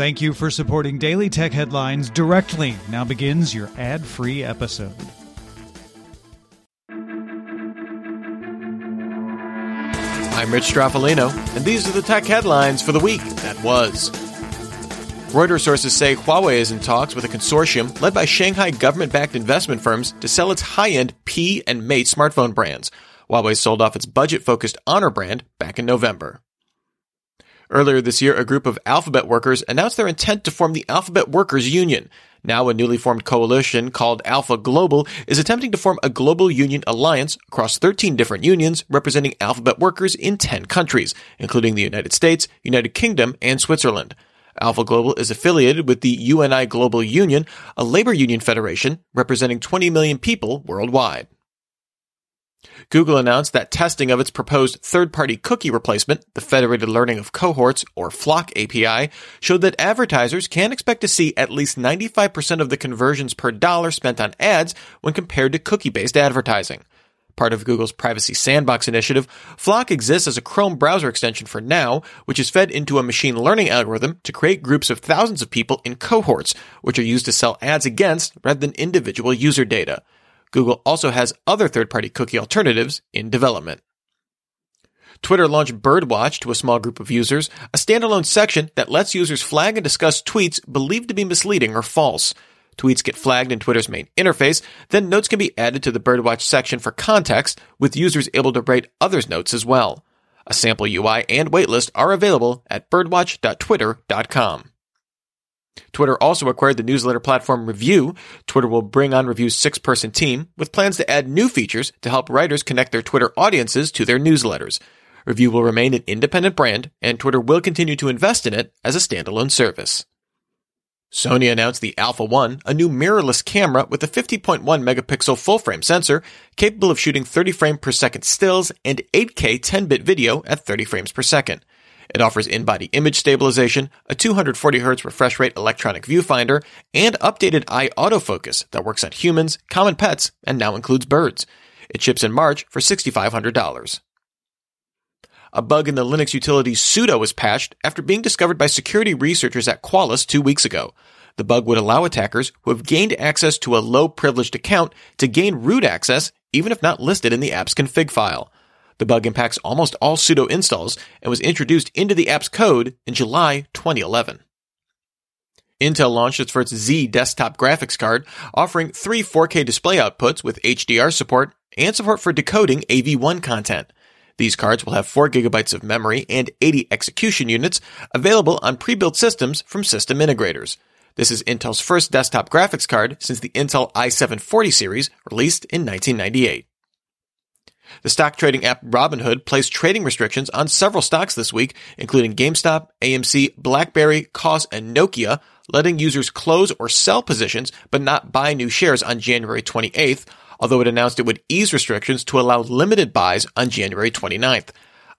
Thank you for supporting Daily Tech Headlines directly. Now begins your ad free episode. I'm Rich Stroffolino, and these are the tech headlines for the week that was. Reuters sources say Huawei is in talks with a consortium led by Shanghai government backed investment firms to sell its high end P and Mate smartphone brands. Huawei sold off its budget focused Honor brand back in November. Earlier this year, a group of Alphabet workers announced their intent to form the Alphabet Workers Union. Now, a newly formed coalition called Alpha Global is attempting to form a global union alliance across 13 different unions representing Alphabet workers in 10 countries, including the United States, United Kingdom, and Switzerland. Alpha Global is affiliated with the UNI Global Union, a labor union federation representing 20 million people worldwide. Google announced that testing of its proposed third-party cookie replacement, the Federated Learning of Cohorts or FLoC API, showed that advertisers can expect to see at least 95% of the conversions per dollar spent on ads when compared to cookie-based advertising. Part of Google's Privacy Sandbox initiative, FLoC exists as a Chrome browser extension for now, which is fed into a machine learning algorithm to create groups of thousands of people in cohorts, which are used to sell ads against rather than individual user data. Google also has other third-party cookie alternatives in development. Twitter launched Birdwatch to a small group of users, a standalone section that lets users flag and discuss tweets believed to be misleading or false. Tweets get flagged in Twitter's main interface, then notes can be added to the Birdwatch section for context, with users able to rate others' notes as well. A sample UI and waitlist are available at birdwatch.twitter.com. Twitter also acquired the newsletter platform Review. Twitter will bring on Review's six person team with plans to add new features to help writers connect their Twitter audiences to their newsletters. Review will remain an independent brand, and Twitter will continue to invest in it as a standalone service. Sony announced the Alpha 1, a new mirrorless camera with a 50.1 megapixel full frame sensor capable of shooting 30 frames per second stills and 8K 10 bit video at 30 frames per second. It offers in-body image stabilization, a 240Hz refresh rate electronic viewfinder, and updated eye autofocus that works on humans, common pets, and now includes birds. It ships in March for $6,500. A bug in the Linux utility sudo was patched after being discovered by security researchers at Qualys two weeks ago. The bug would allow attackers who have gained access to a low privileged account to gain root access even if not listed in the app's config file. The bug impacts almost all sudo installs and was introduced into the app's code in July 2011. Intel launched its first Xe desktop graphics card, offering three 4K display outputs with HDR support and support for decoding AV1 content. These cards will have 4 gigabytes of memory and 80 execution units available on pre-built systems from system integrators. This is Intel's first desktop graphics card since the Intel i740 series released in 1998. The stock trading app Robinhood placed trading restrictions on several stocks this week, including GameStop, AMC, BlackBerry, Koss, and Nokia, letting users close or sell positions but not buy new shares on January 28th, although it announced it would ease restrictions to allow limited buys on January 29th.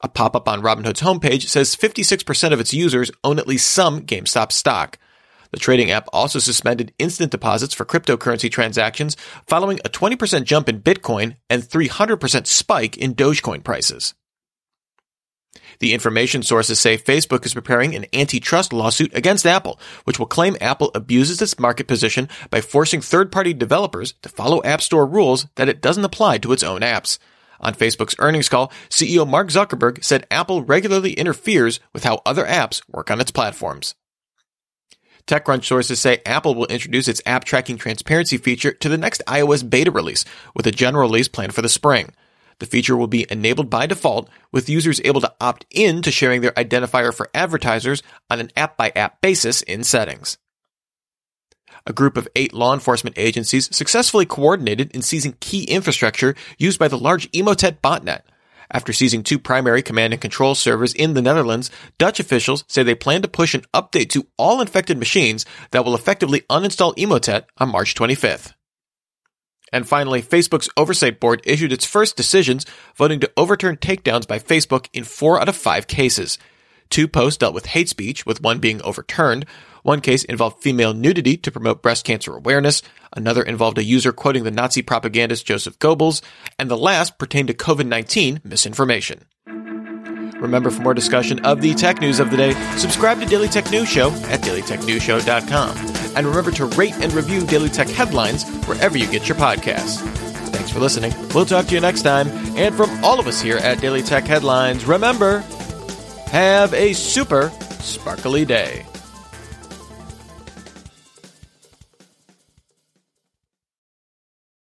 A pop-up on Robinhood's homepage says 56% of its users own at least some GameStop stock. The trading app also suspended instant deposits for cryptocurrency transactions following a 20% jump in Bitcoin and 300% spike in Dogecoin prices. The Information sources say Facebook is preparing an antitrust lawsuit against Apple, which will claim Apple abuses its market position by forcing third-party developers to follow App Store rules that it doesn't apply to its own apps. On Facebook's earnings call, CEO Mark Zuckerberg said Apple regularly interferes with how other apps work on its platforms. TechCrunch sources say Apple will introduce its app tracking transparency feature to the next iOS beta release, with a general release planned for the spring. The feature will be enabled by default, with users able to opt in to sharing their identifier for advertisers on an app by app basis in settings. A group of eight law enforcement agencies successfully coordinated in seizing key infrastructure used by the large Emotet botnet, after seizing two primary command and control servers in the Netherlands, Dutch officials say they plan to push an update to all infected machines that will effectively uninstall Emotet on March 25th. And finally, Facebook's oversight board issued its first decisions, voting to overturn takedowns by Facebook in four out of five cases. Two posts dealt with hate speech, with one being overturned. One case involved female nudity to promote breast cancer awareness. Another involved a user quoting the Nazi propagandist Joseph Goebbels. And the last pertained to COVID-19 misinformation. Remember, for more discussion of the tech news of the day, subscribe to Daily Tech News Show at dailytechnewsshow.com. And remember to rate and review Daily Tech headlines wherever you get your podcasts. Thanks for listening. We'll talk to you next time. And from all of us here at Daily Tech Headlines, remember, have a super sparkly day.